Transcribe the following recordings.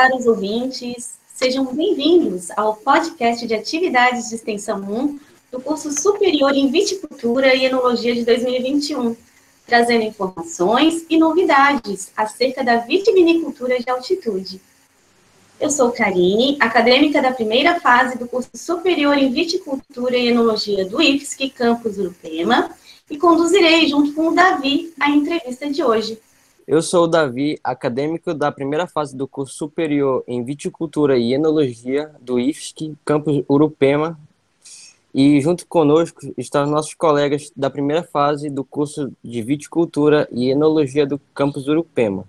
caros ouvintes, sejam bem-vindos ao podcast de atividades de extensão 1 do curso superior em Viticultura e Enologia de 2021, trazendo informações e novidades acerca da vitivinicultura de altitude. Eu sou Karine, acadêmica da primeira fase do curso superior em Viticultura e Enologia do IFSC Campus Urupema e conduzirei, junto com o Davi, a entrevista de hoje. Eu sou o Davi, acadêmico da primeira fase do curso superior em Viticultura e Enologia do IFSC, campus Urupema. E junto conosco estão nossos colegas da primeira fase do curso de Viticultura e Enologia do campus Urupema.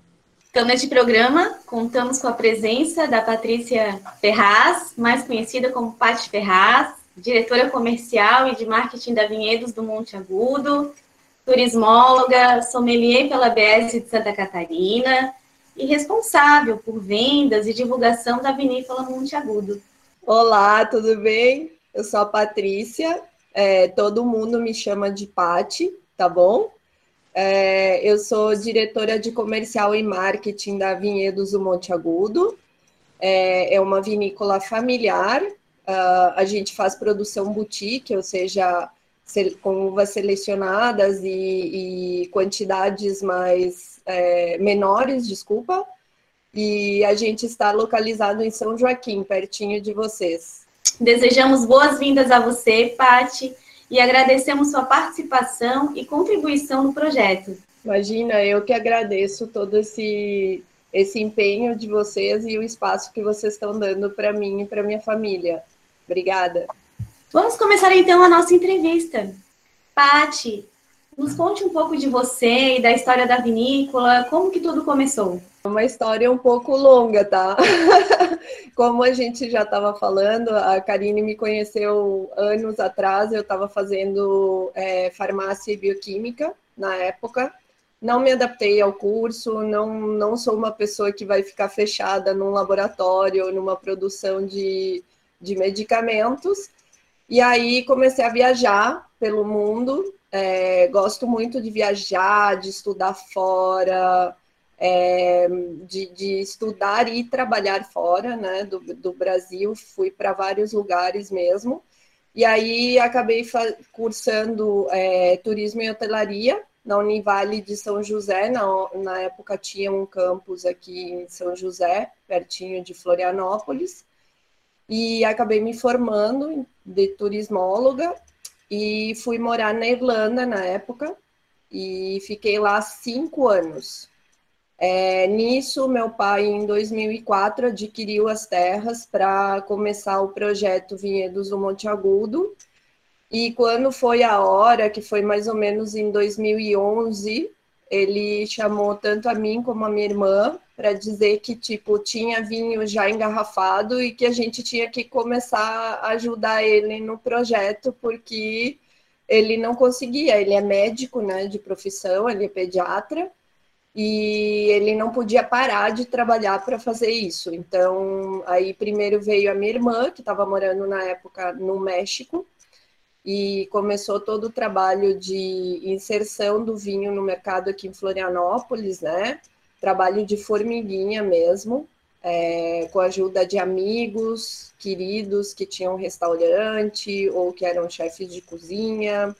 Então, neste programa, contamos com a presença da Patrícia Ferraz, mais conhecida como Paty Ferraz, diretora comercial e de marketing da Vinhedos do Monte Agudo, turismóloga, sommelier pela BS de Santa Catarina e responsável por vendas e divulgação da Vinícola Monte Agudo. Olá, tudo bem? Eu sou a Patrícia, é, todo mundo me chama de Pati, tá bom? É, eu sou diretora de comercial e marketing da Vinhedos do Monte Agudo. É, é uma vinícola familiar. Uh, a gente faz produção boutique, ou seja, com uvas selecionadas e, e quantidades mais é, menores, desculpa. E a gente está localizado em São Joaquim, pertinho de vocês. Desejamos boas-vindas a você, Pati, e agradecemos sua participação e contribuição no projeto. Imagina, eu que agradeço todo esse, esse empenho de vocês e o espaço que vocês estão dando para mim e para minha família. Obrigada. Vamos começar então a nossa entrevista. Pati, nos conte um pouco de você e da história da vinícola, como que tudo começou? É uma história um pouco longa, tá? Como a gente já estava falando, a Karine me conheceu anos atrás, eu estava fazendo é, farmácia e bioquímica na época. Não me adaptei ao curso, não, não sou uma pessoa que vai ficar fechada num laboratório, numa produção de, de medicamentos. E aí comecei a viajar pelo mundo. É, gosto muito de viajar, de estudar fora, é, de, de, estudar e trabalhar fora né, do, do Brasil. Fui para vários lugares mesmo. E aí acabei cursando é, turismo e hotelaria na Univale de São José. Na, na época tinha um campus aqui em São José, pertinho de Florianópolis e acabei me formando de turismóloga e fui morar na Irlanda na época e fiquei lá cinco anos. É, nisso, meu pai, em 2004, adquiriu as terras para começar o projeto Vinhedos do Monte Agudo. E quando foi a hora, que foi mais ou menos em 2011, ele chamou tanto a mim como a minha irmã para dizer que tipo tinha vinho já engarrafado e que a gente tinha que começar a ajudar ele no projeto porque ele não conseguia, ele é médico, né, de profissão, ele é pediatra e ele não podia parar de trabalhar para fazer isso. Então, aí primeiro veio a minha irmã, que estava morando na época no México, e começou todo o trabalho de inserção do vinho no mercado aqui em Florianópolis, né? Trabalho de formiguinha mesmo, é, com a ajuda de amigos, queridos que tinham restaurante ou que eram chefes de cozinha,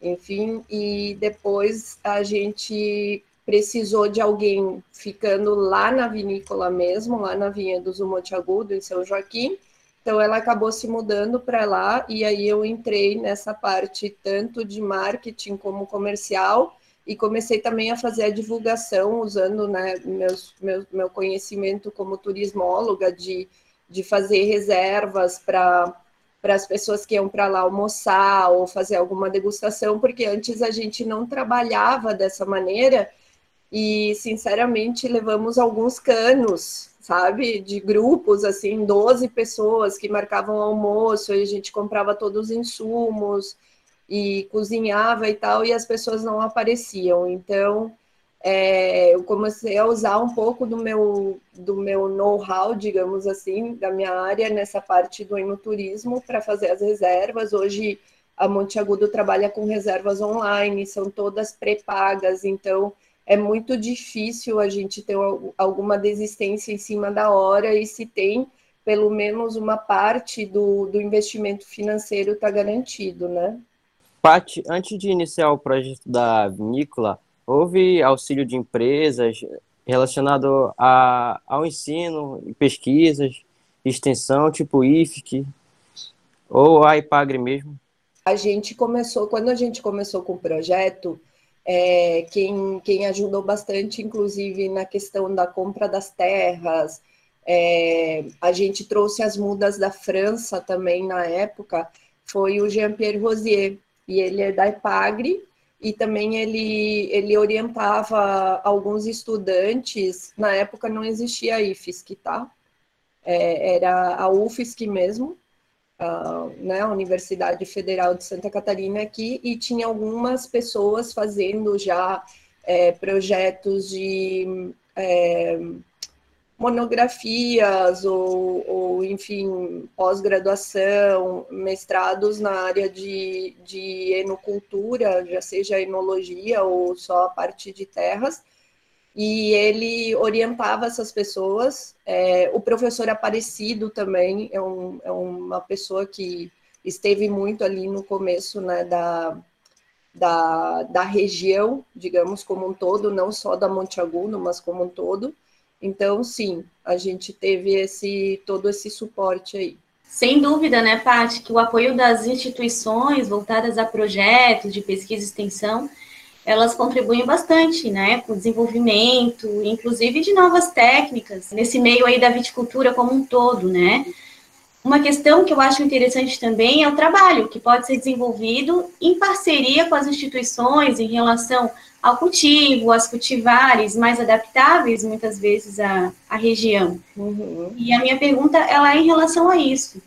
enfim, e depois a gente precisou de alguém ficando lá na vinícola mesmo, lá na vinha do Monte Agudo, em São Joaquim, então ela acabou se mudando para lá e aí eu entrei nessa parte tanto de marketing como comercial e comecei também a fazer a divulgação usando né, meus, meu, meu conhecimento como turismóloga de, de fazer reservas para para as pessoas que iam para lá almoçar ou fazer alguma degustação, porque antes a gente não trabalhava dessa maneira e, sinceramente, levamos alguns canos, sabe, de grupos, assim, 12 pessoas que marcavam almoço e a gente comprava todos os insumos, e cozinhava e tal, e as pessoas não apareciam. Então, é, eu comecei a usar um pouco do meu, do meu know-how, digamos assim, da minha área nessa parte do enoturismo para fazer as reservas. Hoje, a Monte Agudo trabalha com reservas online, são todas pré-pagas, então é muito difícil a gente ter alguma desistência em cima da hora e se tem pelo menos uma parte do, do investimento financeiro está garantido, né? Paty, antes de iniciar o projeto da vinícola, houve auxílio de empresas relacionado a, ao ensino, pesquisas, extensão, tipo IFC, ou a IPAGRE mesmo? A gente começou, quando a gente começou com o projeto, é, quem, quem ajudou bastante, inclusive, na questão da compra das terras, é, a gente trouxe as mudas da França também na época, foi o Jean-Pierre Rosier, e ele é da IPAGRE, e também ele, ele orientava alguns estudantes, na época não existia a IFSC, tá? É, era a UFSC mesmo, uh, né, a Universidade Federal de Santa Catarina aqui, e tinha algumas pessoas fazendo já é, projetos de é, monografias ou, ou enfim, pós-graduação, mestrados na área de, de enocultura, já seja enologia ou só a parte de terras, e ele orientava essas pessoas. É, o professor Aparecido também é, um, é, uma pessoa que esteve muito ali no começo né, da, da, da região, digamos, como um todo, não só da Monte Agudo, mas como um todo. Então, sim, a gente teve esse todo esse suporte aí. Sem dúvida, né, Paty, que o apoio das instituições voltadas a projetos de pesquisa e extensão elas contribuem bastante, né, para o desenvolvimento, inclusive de novas técnicas, nesse meio aí da viticultura como um todo, né. Uma questão que eu acho interessante também é o trabalho, que pode ser desenvolvido em parceria com as instituições em relação ao cultivo, às cultivares mais adaptáveis, muitas vezes, à, à região. Uhum. E a minha pergunta, ela é em relação a isso.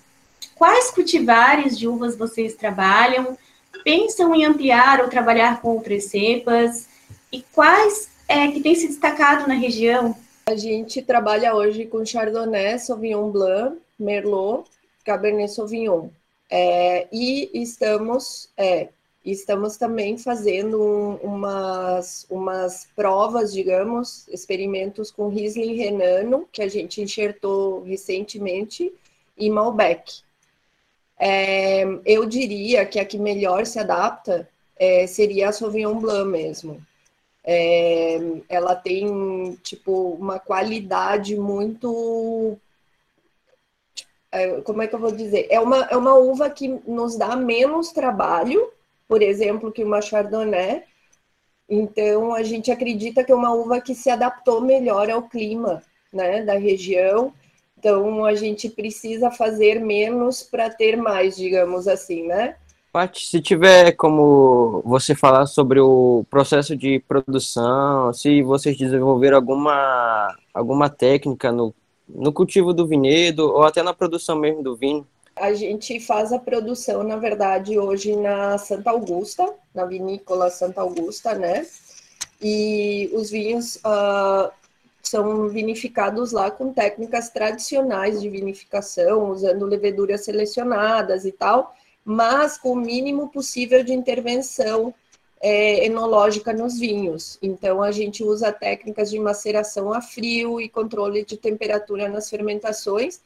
Quais cultivares de uvas vocês trabalham? pensam em ampliar ou trabalhar com outras cepas? E quais é, que têm se destacado na região? A gente trabalha hoje com Chardonnay, Sauvignon Blanc, Merlot, Cabernet Sauvignon. É, e estamos, é, estamos também fazendo um, umas, umas provas, digamos, experimentos com Riesling Renano, que a gente enxertou recentemente, e Malbec. É, eu diria que a que melhor se adapta é, seria a Sauvignon Blanc mesmo. É, ela tem, tipo, uma qualidade muito... É, como é que eu vou dizer? É uma, é uma uva que nos dá menos trabalho, por exemplo, que uma Chardonnay. Então, a gente acredita que é uma uva que se adaptou melhor ao clima né, da região então, a gente precisa fazer menos para ter mais, digamos assim, né? Paty, se tiver como você falar sobre o processo de produção, se vocês desenvolveram alguma, alguma técnica no, no cultivo do vinhedo ou até na produção mesmo do vinho. A gente faz a produção, na verdade, hoje na Santa Augusta, na vinícola Santa Augusta, né? E os vinhos uh, são vinificados lá com técnicas tradicionais de vinificação, usando leveduras selecionadas e tal, mas com o mínimo possível de intervenção é, enológica nos vinhos. Então, a gente usa técnicas de maceração a frio e controle de temperatura nas fermentações,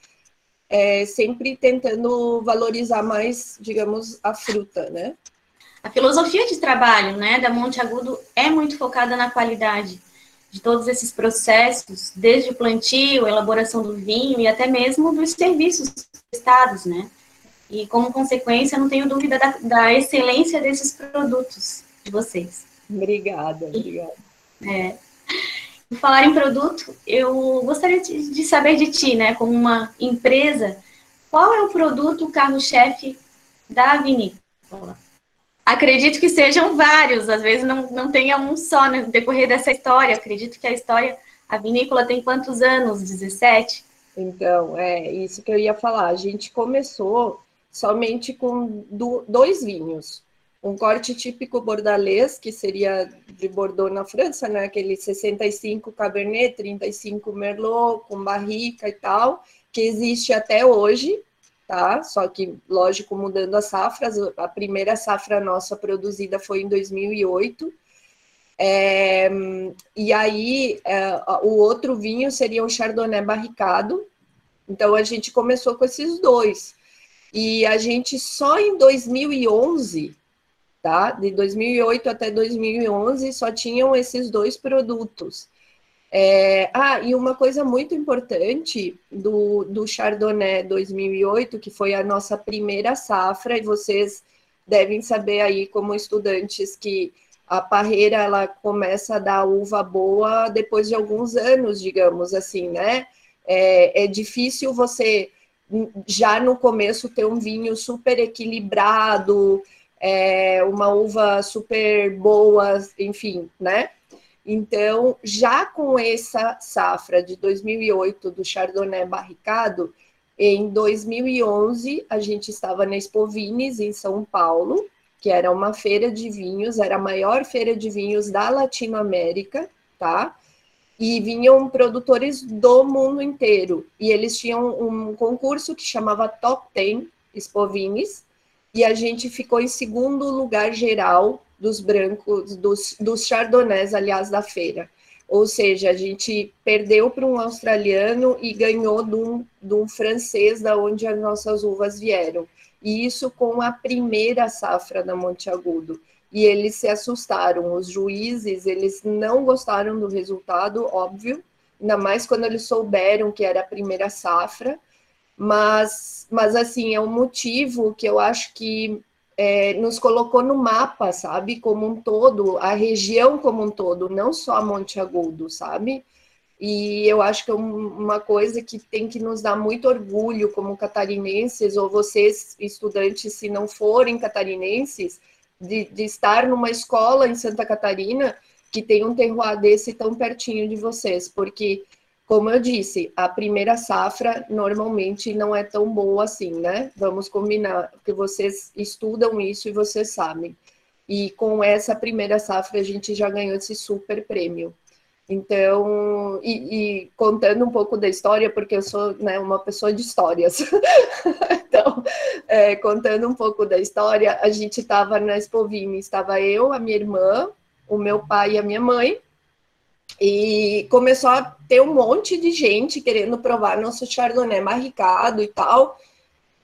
é, sempre tentando valorizar mais, digamos, a fruta, né? A filosofia de trabalho né, da Monte Agudo é muito focada na qualidade de todos esses processos, desde o plantio, elaboração do vinho e até mesmo dos serviços prestados, né? E como consequência, não tenho dúvida da, da excelência desses produtos de vocês. Obrigada, obrigada. É. Por falar em produto, eu gostaria de, saber de ti, né, como uma empresa, qual é o produto carro-chefe da vinícola? Acredito que sejam vários, às vezes não, não tenha um só no decorrer dessa história. Acredito que a história, a vinícola tem quantos anos? 17? Então, é isso que eu ia falar. A gente começou somente com do, dois vinhos. Um corte típico bordalês, que seria de Bordeaux na França, né? Aquele 65 Cabernet, 35 Merlot, com barrica e tal, que existe até hoje, tá? Só que, lógico, mudando as safras, a primeira safra nossa produzida foi em 2008. É, e aí, é, o outro vinho seria um Chardonnay barricado. Então, a gente começou com esses dois. E a gente só em 2011, tá? De 2008 até 2011, só tinham esses dois produtos. É, ah, e uma coisa muito importante do, do Chardonnay 2008, que foi a nossa primeira safra, e vocês devem saber aí, como estudantes, que a parreira ela começa a dar uva boa depois de alguns anos, digamos assim, né? É, é difícil você já no começo ter um vinho super equilibrado, é, uma uva super boa, enfim, né? Então, já com essa safra de 2008 do Chardonnay barricado, em 2011 a gente estava na Expo Vines, em São Paulo, que era uma feira de vinhos, era a maior feira de vinhos da Latinoamérica, tá? E vinham produtores do mundo inteiro. E eles tinham um concurso que chamava Top 10 Expo Vines, e a gente ficou em segundo lugar geral dos brancos, dos, dos aliás, da feira. Ou seja, a gente perdeu para um australiano e ganhou de um, de um francês, da onde as nossas uvas vieram. E isso com a primeira safra da Monte Agudo. E eles se assustaram. Os juízes, eles não gostaram do resultado, óbvio, ainda mais quando eles souberam que era a primeira safra. Mas, mas assim, é um motivo que eu acho que é, nos colocou no mapa, sabe? Como um todo, a região como um todo, não só Monte Agudo, sabe? E eu acho que é uma coisa que tem que nos dar muito orgulho como catarinenses, ou vocês, estudantes, se não forem catarinenses, de, de estar numa escola em Santa Catarina que tem um terroir desse tão pertinho de vocês, porque como eu disse, a primeira safra normalmente não é tão boa assim, né? Vamos combinar, porque vocês estudam isso e vocês sabem. E com essa primeira safra a gente já ganhou esse super prêmio. Então, e, e contando um pouco da história, porque eu sou né, uma pessoa de histórias. então, é, contando um pouco da história, a gente estava na Expovime, estava eu, a minha irmã, o meu pai e a minha mãe, e começou a ter um monte de gente querendo provar nosso Chardonnay marricado e tal.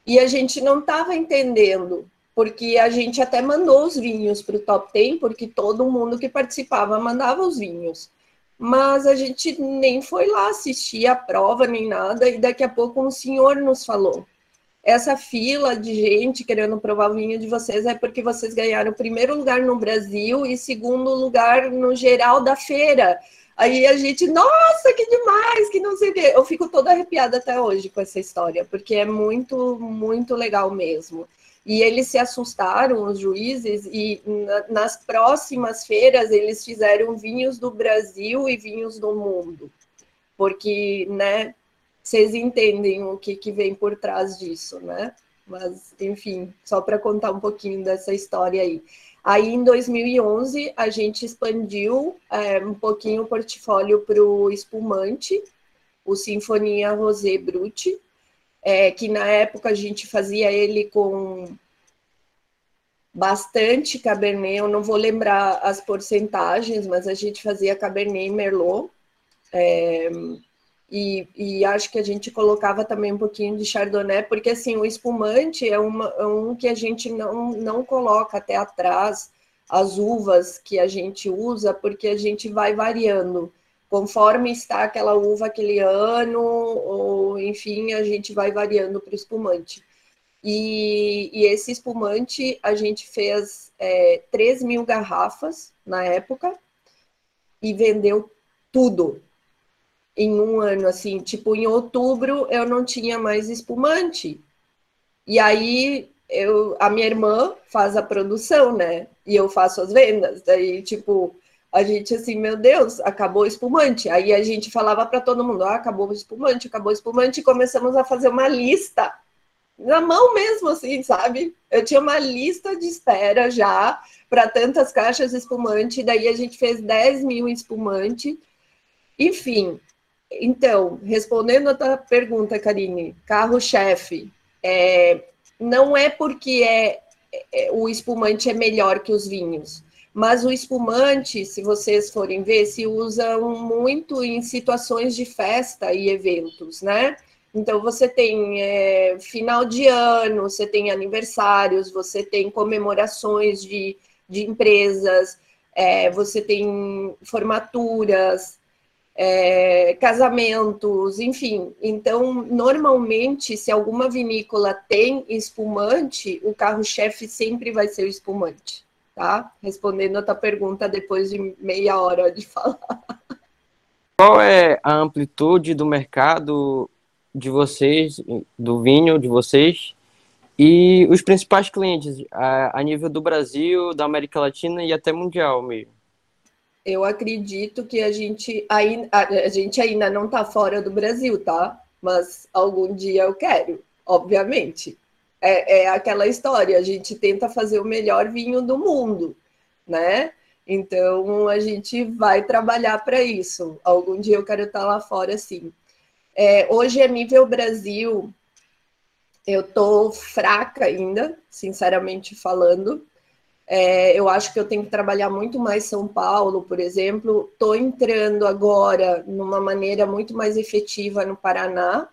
E a gente não estava entendendo, porque a gente até mandou os vinhos para o top 10, porque todo mundo que participava mandava os vinhos. Mas a gente nem foi lá assistir a prova nem nada, e daqui a pouco um senhor nos falou: essa fila de gente querendo provar o vinho de vocês é porque vocês ganharam primeiro lugar no Brasil e segundo lugar no geral da feira. Aí a gente, nossa, que demais, que não sei o quê. Eu fico toda arrepiada até hoje com essa história, porque é muito, muito legal mesmo. E eles se assustaram, os juízes, e na, nas próximas feiras eles fizeram vinhos do Brasil e vinhos do mundo. Porque, né, vocês entendem o que, que vem por trás disso, né? Mas, enfim, só para contar um pouquinho dessa história aí. Aí, em 2011, a gente expandiu é, um pouquinho o portfólio para o espumante, o Sinfonia Rosé Brut, é, que na época a gente fazia ele com bastante Cabernet, eu não vou lembrar as porcentagens, mas a gente fazia Cabernet e Merlot, é, e, e, acho que a gente colocava também um pouquinho de Chardonnay, porque assim, o espumante é, uma, é um que a gente não, não coloca até atrás as uvas que a gente usa, porque a gente vai variando. Conforme está aquela uva aquele ano, ou enfim, a gente vai variando para o espumante. E, e, esse espumante a gente fez é, 3 mil garrafas na época e vendeu tudo em um ano, assim, tipo, em outubro eu não tinha mais espumante. E aí eu, a minha irmã faz a produção, né? E eu faço as vendas. Daí, tipo, a gente assim, meu Deus, acabou o espumante. Aí a gente falava para todo mundo, ah, acabou o espumante, acabou o espumante, e começamos a fazer uma lista na mão mesmo, assim, sabe? Eu tinha uma lista de espera já para tantas caixas de espumante, daí a gente fez 10 mil espumante. Enfim, então, respondendo a tua pergunta, Karine, carro-chefe, é, não é porque é, é, o espumante é melhor que os vinhos, Mas o espumante, se vocês forem ver, se usa muito em situações de festa e eventos, né? Então, você tem é, final de ano, você tem aniversários, você tem comemorações de, de empresas, é, você tem formaturas, é, casamentos, enfim. Então, normalmente, se alguma vinícola tem espumante, o carro-chefe sempre vai ser o espumante, tá? Respondendo a tua pergunta depois de meia hora de falar. Qual é a amplitude do mercado de vocês, do vinho de vocês, e os principais clientes a, a nível do Brasil, da América Latina e até mundial mesmo? Eu acredito que a gente, ainda, a gente ainda não está fora do Brasil, tá? Mas algum dia eu quero, obviamente. É, é aquela história, a gente tenta fazer o melhor vinho do mundo, né? Então a gente vai trabalhar para isso. Algum dia eu quero estar tá lá fora, sim. É, hoje, a nível Brasil, eu tô fraca ainda, sinceramente falando. É, eu acho que eu tenho que trabalhar muito mais São Paulo, por exemplo. Estou entrando agora numa maneira muito mais efetiva no Paraná.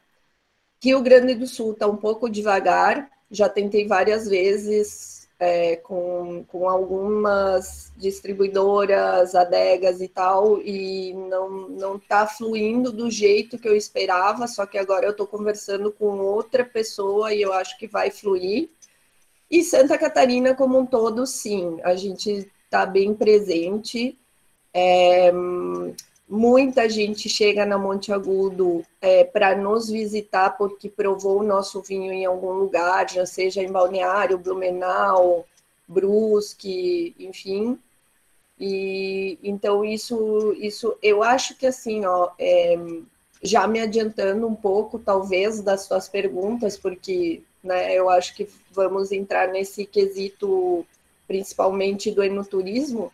Rio Grande do Sul está um pouco devagar. Já tentei várias vezes é, com, com algumas distribuidoras, adegas e tal, e não está fluindo do jeito que eu esperava, só que agora eu estou conversando com outra pessoa e eu acho que vai fluir. E Santa Catarina como um todo, sim, a gente está bem presente. É, Muita gente chega na Monte Agudo é, para nos visitar porque provou o nosso vinho em algum lugar, já seja em Balneário, Blumenau, Brusque, enfim. E então isso, isso eu acho que assim, ó, é, já me adiantando um pouco, talvez, das suas perguntas, porque né, eu acho que vamos entrar nesse quesito, principalmente do enoturismo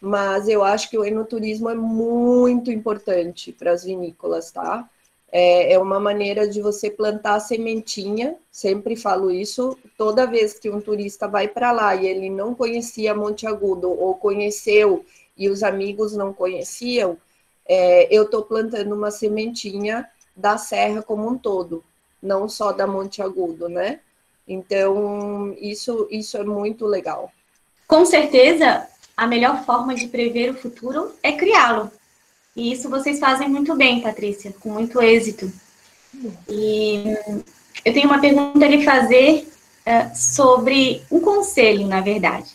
mas eu acho que o enoturismo é muito importante para as vinícolas, tá? É, é, uma maneira de você plantar a sementinha, sempre falo isso, toda vez que um turista vai para lá e ele não conhecia Monte Agudo, ou conheceu e os amigos não conheciam, é, eu estou plantando uma sementinha da serra como um todo, não só da Monte Agudo, né? Então, isso, isso é muito legal. Com certeza, a melhor forma de prever o futuro é criá-lo. E isso vocês fazem muito bem, Patrícia, com muito êxito. E eu tenho uma pergunta a lhe fazer uh, sobre um conselho, na verdade.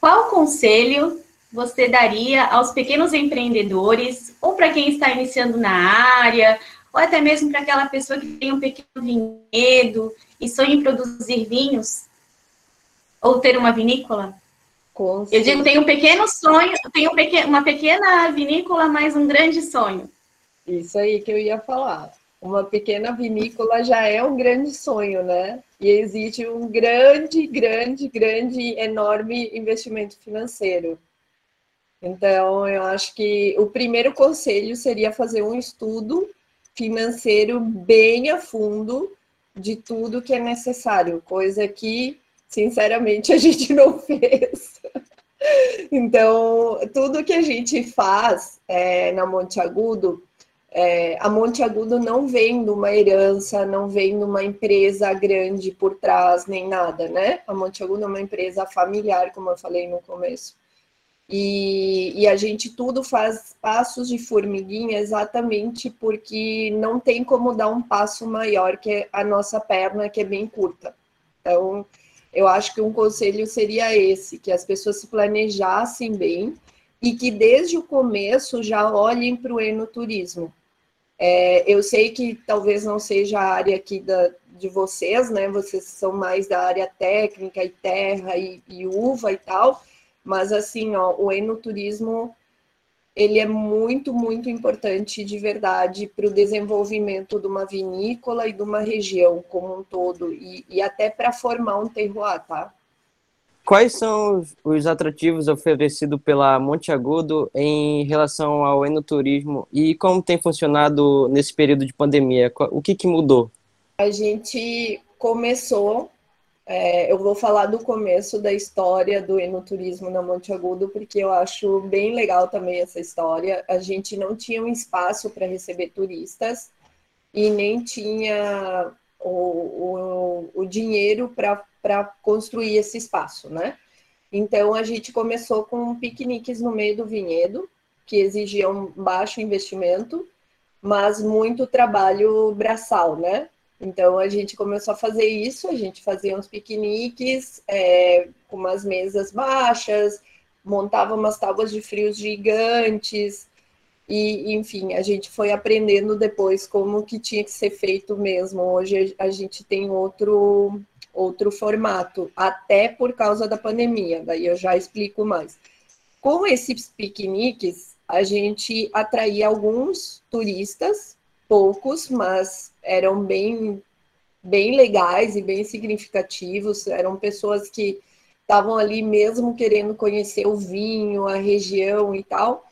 Qual conselho você daria aos pequenos empreendedores, ou para quem está iniciando na área, ou até mesmo para aquela pessoa que tem um pequeno vinhedo e sonha em produzir vinhos, ou ter uma vinícola? Com eu digo, tem um pequeno sonho, tem um uma pequena vinícola, mas um grande sonho. Isso aí que eu ia falar. Uma pequena vinícola já é um grande sonho, né? E existe um grande, grande, grande, enorme investimento financeiro. Então, eu acho que o primeiro conselho seria fazer um estudo financeiro bem a fundo de tudo que é necessário, coisa que Sinceramente, a gente não fez. Então, tudo que a gente faz é, na Monte Agudo, é, a Monte Agudo não vem de uma herança, não vem de uma empresa grande por trás, nem nada, né? A Monte Agudo é uma empresa familiar, como eu falei no começo. E, e, a gente tudo faz passos de formiguinha exatamente porque não tem como dar um passo maior que a nossa perna, que é bem curta. Então, eu acho que um conselho seria esse, que as pessoas se planejassem bem e que desde o começo já olhem para o enoturismo. É, eu sei que talvez não seja a área aqui da, de vocês, né? Vocês são mais da área técnica e terra e, e uva e tal, mas assim, ó, o enoturismo ele é muito, muito importante de verdade para o desenvolvimento de uma vinícola e de uma região como um todo, e, e até para formar um terroir, tá? Quais são os atrativos oferecidos pela Monte Agudo em relação ao enoturismo e como tem funcionado nesse período de pandemia? O que, que mudou? A gente começou é, eu vou falar do começo da história do enoturismo na Monte Agudo, porque eu acho bem legal também essa história. A gente não tinha um espaço para receber turistas e nem tinha o, o, o dinheiro para construir esse espaço, né? Então a gente começou com piqueniques no meio do vinhedo, que exigiam baixo investimento, mas muito trabalho braçal, né? Então a gente começou a fazer isso, a gente fazia uns piqueniques é, com umas mesas baixas, montava umas tábuas de frios gigantes, e enfim, a gente foi aprendendo depois como que tinha que ser feito mesmo. Hoje a gente tem outro outro formato, até por causa da pandemia, daí eu já explico mais. Com esses piqueniques, a gente atraía alguns turistas, poucos, mas eram bem, bem legais e bem significativos. Eram pessoas que estavam ali mesmo querendo conhecer o vinho, a região e tal.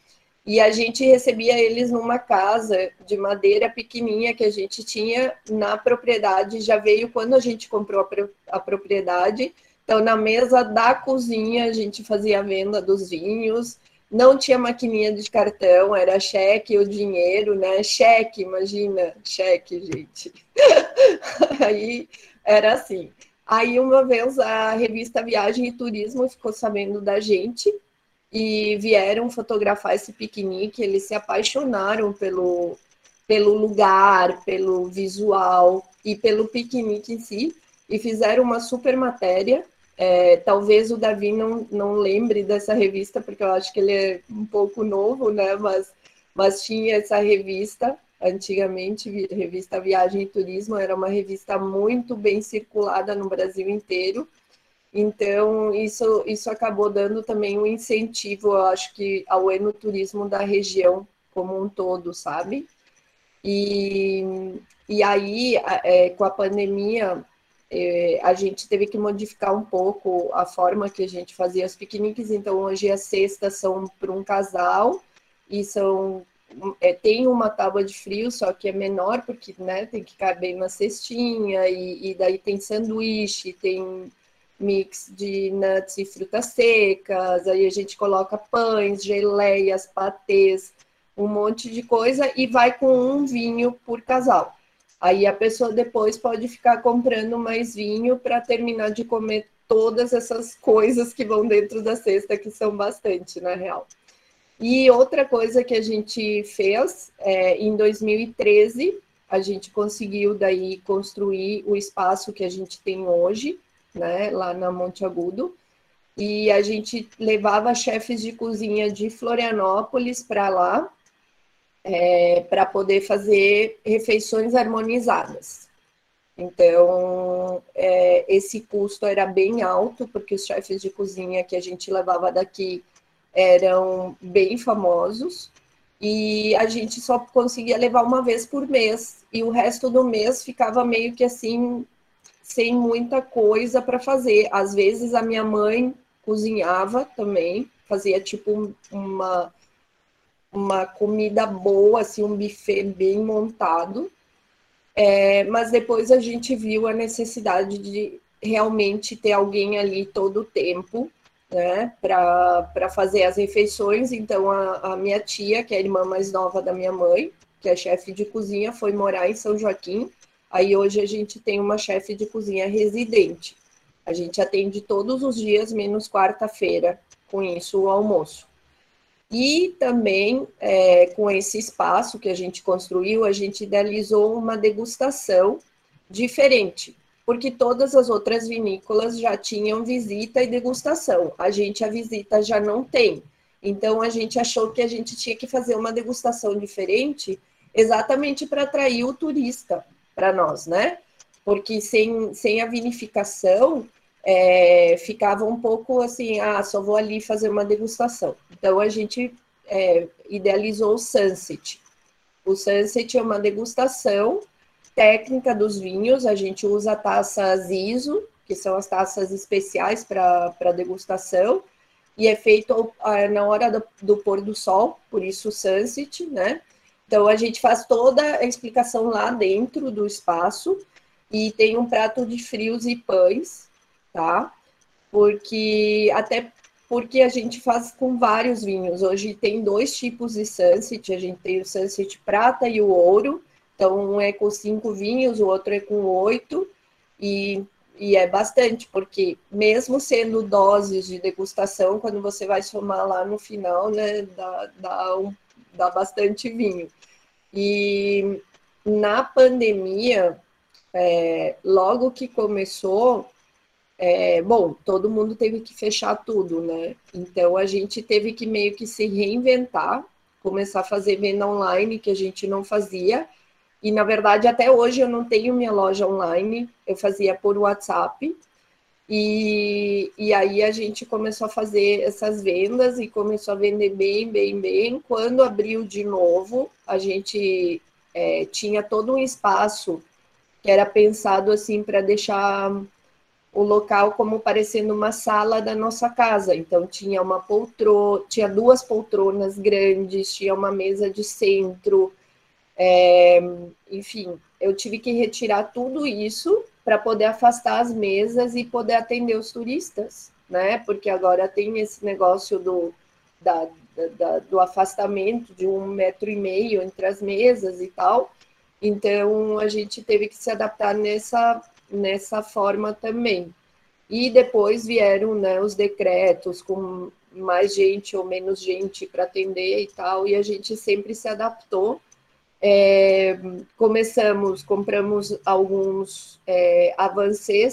E a gente recebia eles numa casa de madeira pequenininha que a gente tinha na propriedade. Já veio quando a gente comprou a, propriedade. Então, na mesa da cozinha, a gente fazia a venda dos vinhos não tinha maquininha de cartão, era cheque ou dinheiro, né? Cheque, imagina, cheque, gente. Aí era assim. Aí uma vez a revista Viagem e Turismo ficou sabendo da gente e vieram fotografar esse piquenique. Eles se apaixonaram pelo, pelo lugar, pelo visual e pelo piquenique em si e fizeram uma super matéria é, talvez o Davi não, não lembre dessa revista, porque eu acho que ele é um pouco novo, né? Mas, mas tinha essa revista, antigamente, revista Viagem e Turismo, era uma revista muito bem circulada no Brasil inteiro. Então, isso, isso acabou dando também um incentivo, eu acho que, ao enoturismo da região como um todo, sabe? E, e aí, é, com a pandemia, é, a gente teve que modificar um pouco a forma que a gente fazia os piqueniques. Então, hoje as cestas são para um casal e são é, tem uma tábua de frio, só que é menor, porque né, tem que caber na cestinha, e, e, daí tem sanduíche, tem mix de nuts e frutas secas, aí a gente coloca pães, geleias, patês, um monte de coisa, e vai com um vinho por casal. Aí a pessoa depois pode ficar comprando mais vinho para terminar de comer todas essas coisas que vão dentro da cesta, que são bastante, na real. E outra coisa que a gente fez, é, em 2013, a gente conseguiu daí construir o espaço que a gente tem hoje, né, lá na Monte Agudo, e a gente levava chefes de cozinha de Florianópolis para lá, é, para poder fazer refeições harmonizadas. Então, é, esse custo era bem alto, porque os chefes de cozinha que a gente levava daqui eram bem famosos, e a gente só conseguia levar uma vez por mês, e o resto do mês ficava meio que assim, sem muita coisa para fazer. Às vezes a minha mãe cozinhava também, fazia tipo uma uma comida boa, assim, um buffet bem montado. É, mas depois a gente viu a necessidade de realmente ter alguém ali todo o tempo, né, para fazer as refeições. Então, a, a, minha tia, que é a irmã mais nova da minha mãe, que é chefe de cozinha, foi morar em São Joaquim. Aí hoje a gente tem uma chefe de cozinha residente. A gente atende todos os dias, menos quarta-feira, com isso o almoço. E também, é, com esse espaço que a gente construiu, a gente idealizou uma degustação diferente, porque todas as outras vinícolas já tinham visita e degustação. A gente, a visita já não tem. Então, a gente achou que a gente tinha que fazer uma degustação diferente, exatamente para atrair o turista para nós, né? Porque sem, sem a vinificação, é, ficava um pouco assim, ah, só vou ali fazer uma degustação. Então a gente é, idealizou o Sunset. O Sunset é uma degustação técnica dos vinhos, a gente usa taças ISO, que são as taças especiais para degustação, e é feito na hora do, do pôr do sol, por isso o Sunset, né? Então a gente faz toda a explicação lá dentro do espaço, e tem um prato de frios e pães, tá? Porque até porque a gente faz com vários vinhos. Hoje tem dois tipos de Sunset, a gente tem o Sunset prata e o ouro. Então, um é com cinco vinhos, o outro é com oito. E, e é bastante, porque mesmo sendo doses de degustação, quando você vai somar lá no final, né, dá, dá, um, dá bastante vinho. E na pandemia, é, logo que começou, é, bom, todo mundo teve que fechar tudo, né? Então a gente teve que meio que se reinventar, começar a fazer venda online que a gente não fazia. E na verdade até hoje eu não tenho minha loja online, eu fazia por WhatsApp. E, e aí a gente começou a fazer essas vendas e começou a vender bem, bem, bem. Quando abriu de novo, a gente é, tinha todo um espaço que era pensado assim para deixar o local como parecendo uma sala da nossa casa. Então tinha uma poltrona, tinha duas poltronas grandes, tinha uma mesa de centro, é, enfim, eu tive que retirar tudo isso para poder afastar as mesas e poder atender os turistas, né? Porque agora tem esse negócio do, da, da, do afastamento de um metro e meio entre as mesas e tal. Então a gente teve que se adaptar nessa nessa forma também. E depois vieram né, os decretos com mais gente ou menos gente para atender e tal, e a gente sempre se adaptou. É, começamos, compramos alguns é,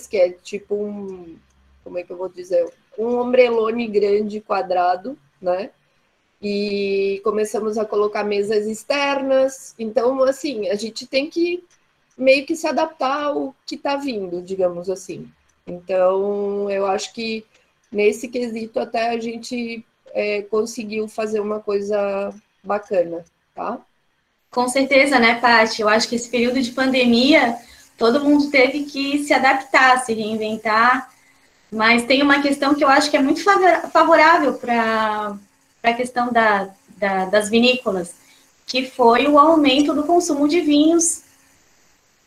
que é tipo um, como é que eu vou dizer, um ombrelone grande quadrado, né? E começamos a colocar mesas externas. Então, assim, a gente tem que meio que se adaptar ao que está vindo, digamos assim. Então, eu acho que nesse quesito até a gente é, conseguiu fazer uma coisa bacana, tá? Com certeza, né, Paty? Eu acho que esse período de pandemia, todo mundo teve que se adaptar, se reinventar, mas tem uma questão que eu acho que é muito favorável para a questão da, da, das vinícolas, que foi o aumento do consumo de vinhos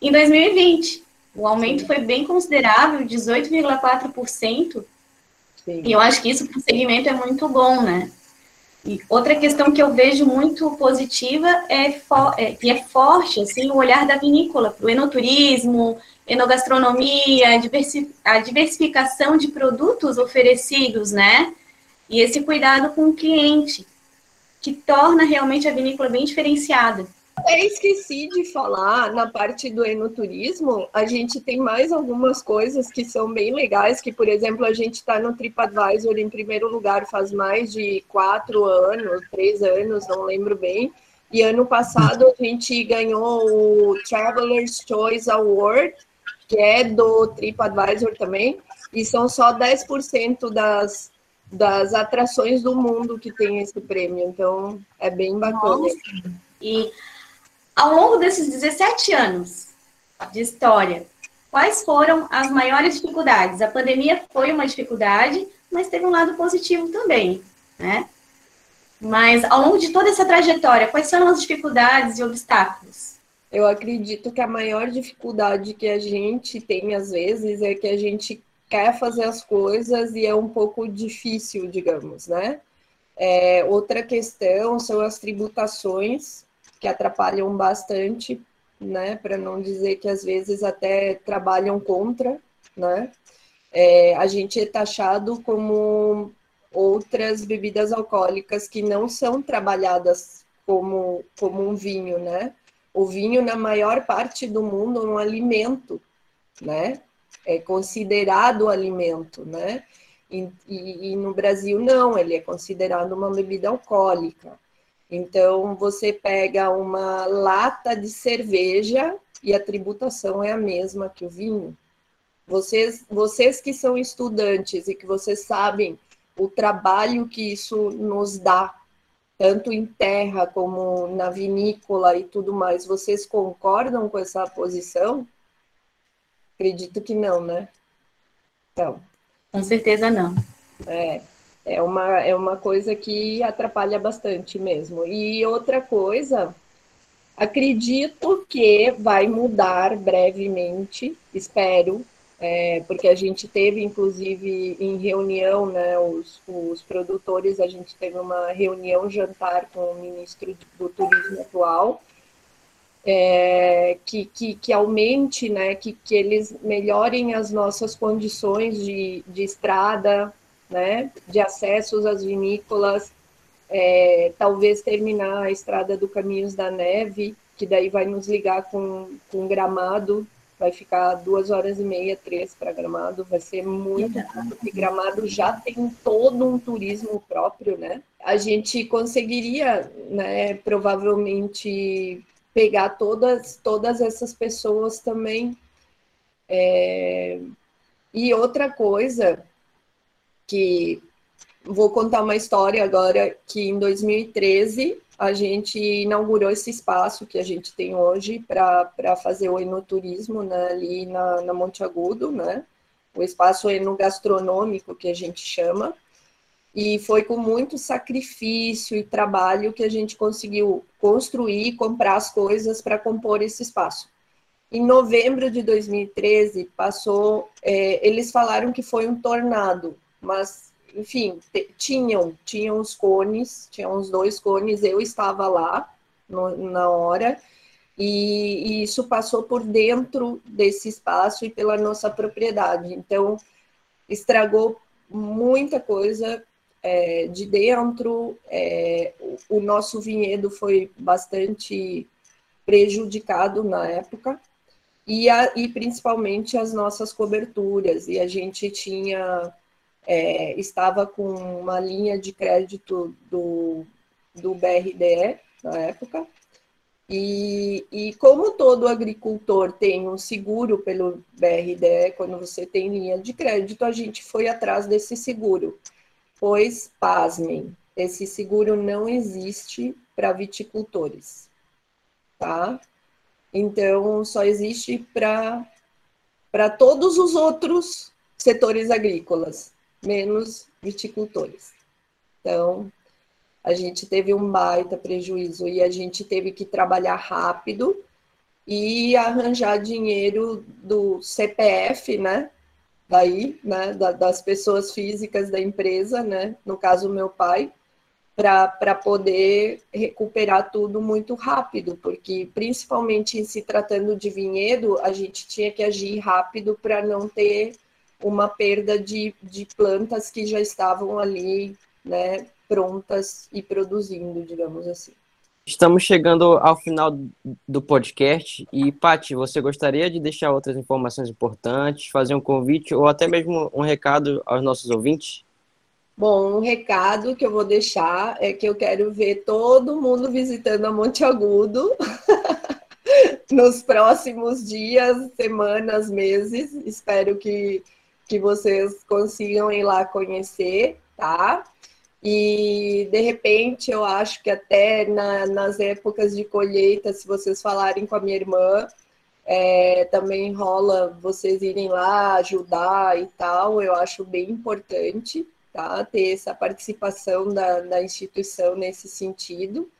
em 2020. O aumento Sim. foi bem considerável, 18,4%. E eu acho que isso para o segmento é muito bom, né? E outra questão que eu vejo muito positiva é, é que é forte assim, o olhar da vinícola para o enoturismo, enogastronomia, a, diversi a diversificação de produtos oferecidos, né? E esse cuidado com o cliente, que torna realmente a vinícola bem diferenciada. Até esqueci de falar na parte do enoturismo, a gente tem mais algumas coisas que são bem legais, que, por exemplo, a gente está no TripAdvisor em primeiro lugar faz mais de quatro anos, três anos, não lembro bem. E ano passado a gente ganhou o Traveler's Choice Award, que é do TripAdvisor também, e são só 10% das, das atrações do mundo que tem esse prêmio, então é bem bacana. Nossa. E ao longo desses 17 anos de história, quais foram as maiores dificuldades? A pandemia foi uma dificuldade, mas teve um lado positivo também, né? Mas ao longo de toda essa trajetória, quais são as dificuldades e obstáculos? Eu acredito que a maior dificuldade que a gente tem às vezes é que a gente quer fazer as coisas e é um pouco difícil, digamos, né? É, outra questão são as tributações que atrapalham bastante, né? Para não dizer que às vezes até trabalham contra, né? É, a gente é taxado como outras bebidas alcoólicas que não são trabalhadas como, como um vinho, né? O vinho, na maior parte do mundo, é um alimento, né? É considerado alimento, né? E, e, e no Brasil, não, ele é considerado uma bebida alcoólica. Então, você pega uma lata de cerveja e a tributação é a mesma que o vinho. Vocês, vocês que são estudantes e que vocês sabem o trabalho que isso nos dá, tanto em terra como na vinícola e tudo mais, vocês concordam com essa posição? Acredito que não, né? Então. Com certeza não. É é uma, é uma coisa que atrapalha bastante mesmo. E outra coisa, acredito que vai mudar brevemente, espero, é, porque a gente teve, inclusive, em reunião, né, os, os produtores, a gente teve uma reunião jantar com o ministro do Turismo atual, é, que, que, que, aumente, né, que, que eles melhorem as nossas condições de, de estrada, né, de acessos às vinícolas, é, talvez terminar a estrada do Caminhos da Neve, que daí vai nos ligar com, com Gramado, vai ficar duas horas e meia, três para Gramado, vai ser muito, porque Gramado já tem todo um turismo próprio, né? A gente conseguiria, né, provavelmente pegar todas, todas essas pessoas também. É... E outra coisa que vou contar uma história agora que em 2013 a gente inaugurou esse espaço que a gente tem hoje para fazer o enoturismo né, ali na, na Monte Agudo, né? O espaço enogastronômico que a gente chama. E foi com muito sacrifício e trabalho que a gente conseguiu construir e comprar as coisas para compor esse espaço. Em novembro de 2013, passou. É, eles falaram que foi um tornado, mas, enfim, tinham, tinham os cones, tinham os dois cones, eu estava lá no, na hora, e, e isso passou por dentro desse espaço e pela nossa propriedade. Então, estragou muita coisa é, de dentro, é, o, o, nosso vinhedo foi bastante prejudicado na época, e, a, e principalmente as nossas coberturas, e a gente tinha, é, estava com uma linha de crédito do, do BRDE na época, e, e, como todo agricultor tem um seguro pelo BRDE, quando você tem linha de crédito, a gente foi atrás desse seguro. Pois, pasmem, esse seguro não existe para viticultores, tá? Então, só existe para todos os outros setores agrícolas, menos viticultores. Então, a gente teve um baita prejuízo e a gente teve que trabalhar rápido e arranjar dinheiro do CPF, né? daí, né, da, das pessoas físicas da empresa, né, no caso meu pai, para poder recuperar tudo muito rápido, porque principalmente em se tratando de vinhedo, a gente tinha que agir rápido para não ter uma perda de, de plantas que já estavam ali, né, prontas e produzindo, digamos assim. Estamos chegando ao final do podcast e, Pati, você gostaria de deixar outras informações importantes, fazer um convite ou até mesmo um recado aos nossos ouvintes? Bom, um recado que eu vou deixar é que eu quero ver todo mundo visitando a Monte Agudo nos próximos dias, semanas, meses. Espero que, que vocês consigam ir lá conhecer, tá? E de repente eu acho que até na, nas épocas de colheita, se vocês falarem com a minha irmã, é, também rola vocês irem lá ajudar e tal. Eu acho bem importante tá? ter essa participação da, da instituição nesse sentido.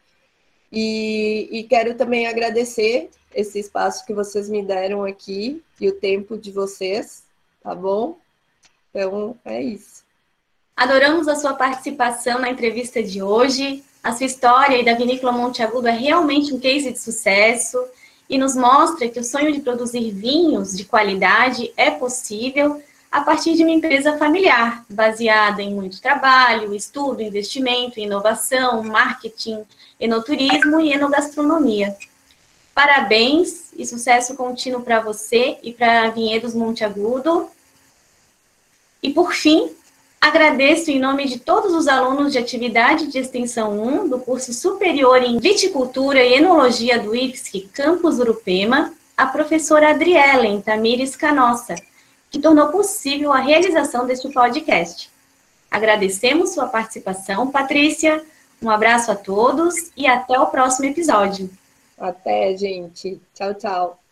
E, e quero também agradecer esse espaço que vocês me deram aqui e o tempo de vocês, tá bom? Então é isso. Adoramos a sua participação na entrevista de hoje. A sua história e da Vinícola Monte Agudo é realmente um case de sucesso e nos mostra que o sonho de produzir vinhos de qualidade é possível a partir de uma empresa familiar, baseada em muito trabalho, estudo, investimento, inovação, marketing, enoturismo e enogastronomia. Parabéns e sucesso contínuo para você e para Vinhedos Monte Agudo. E por fim, Agradeço em nome de todos os alunos de atividade de extensão 1 do curso superior em Viticultura e Enologia do IFSC Campus Urupema, a professora Adrielen Tamires Canossa, que tornou possível a realização deste podcast. Agradecemos sua participação, Patrícia. Um abraço a todos e até o próximo episódio. Até, gente. Tchau, tchau.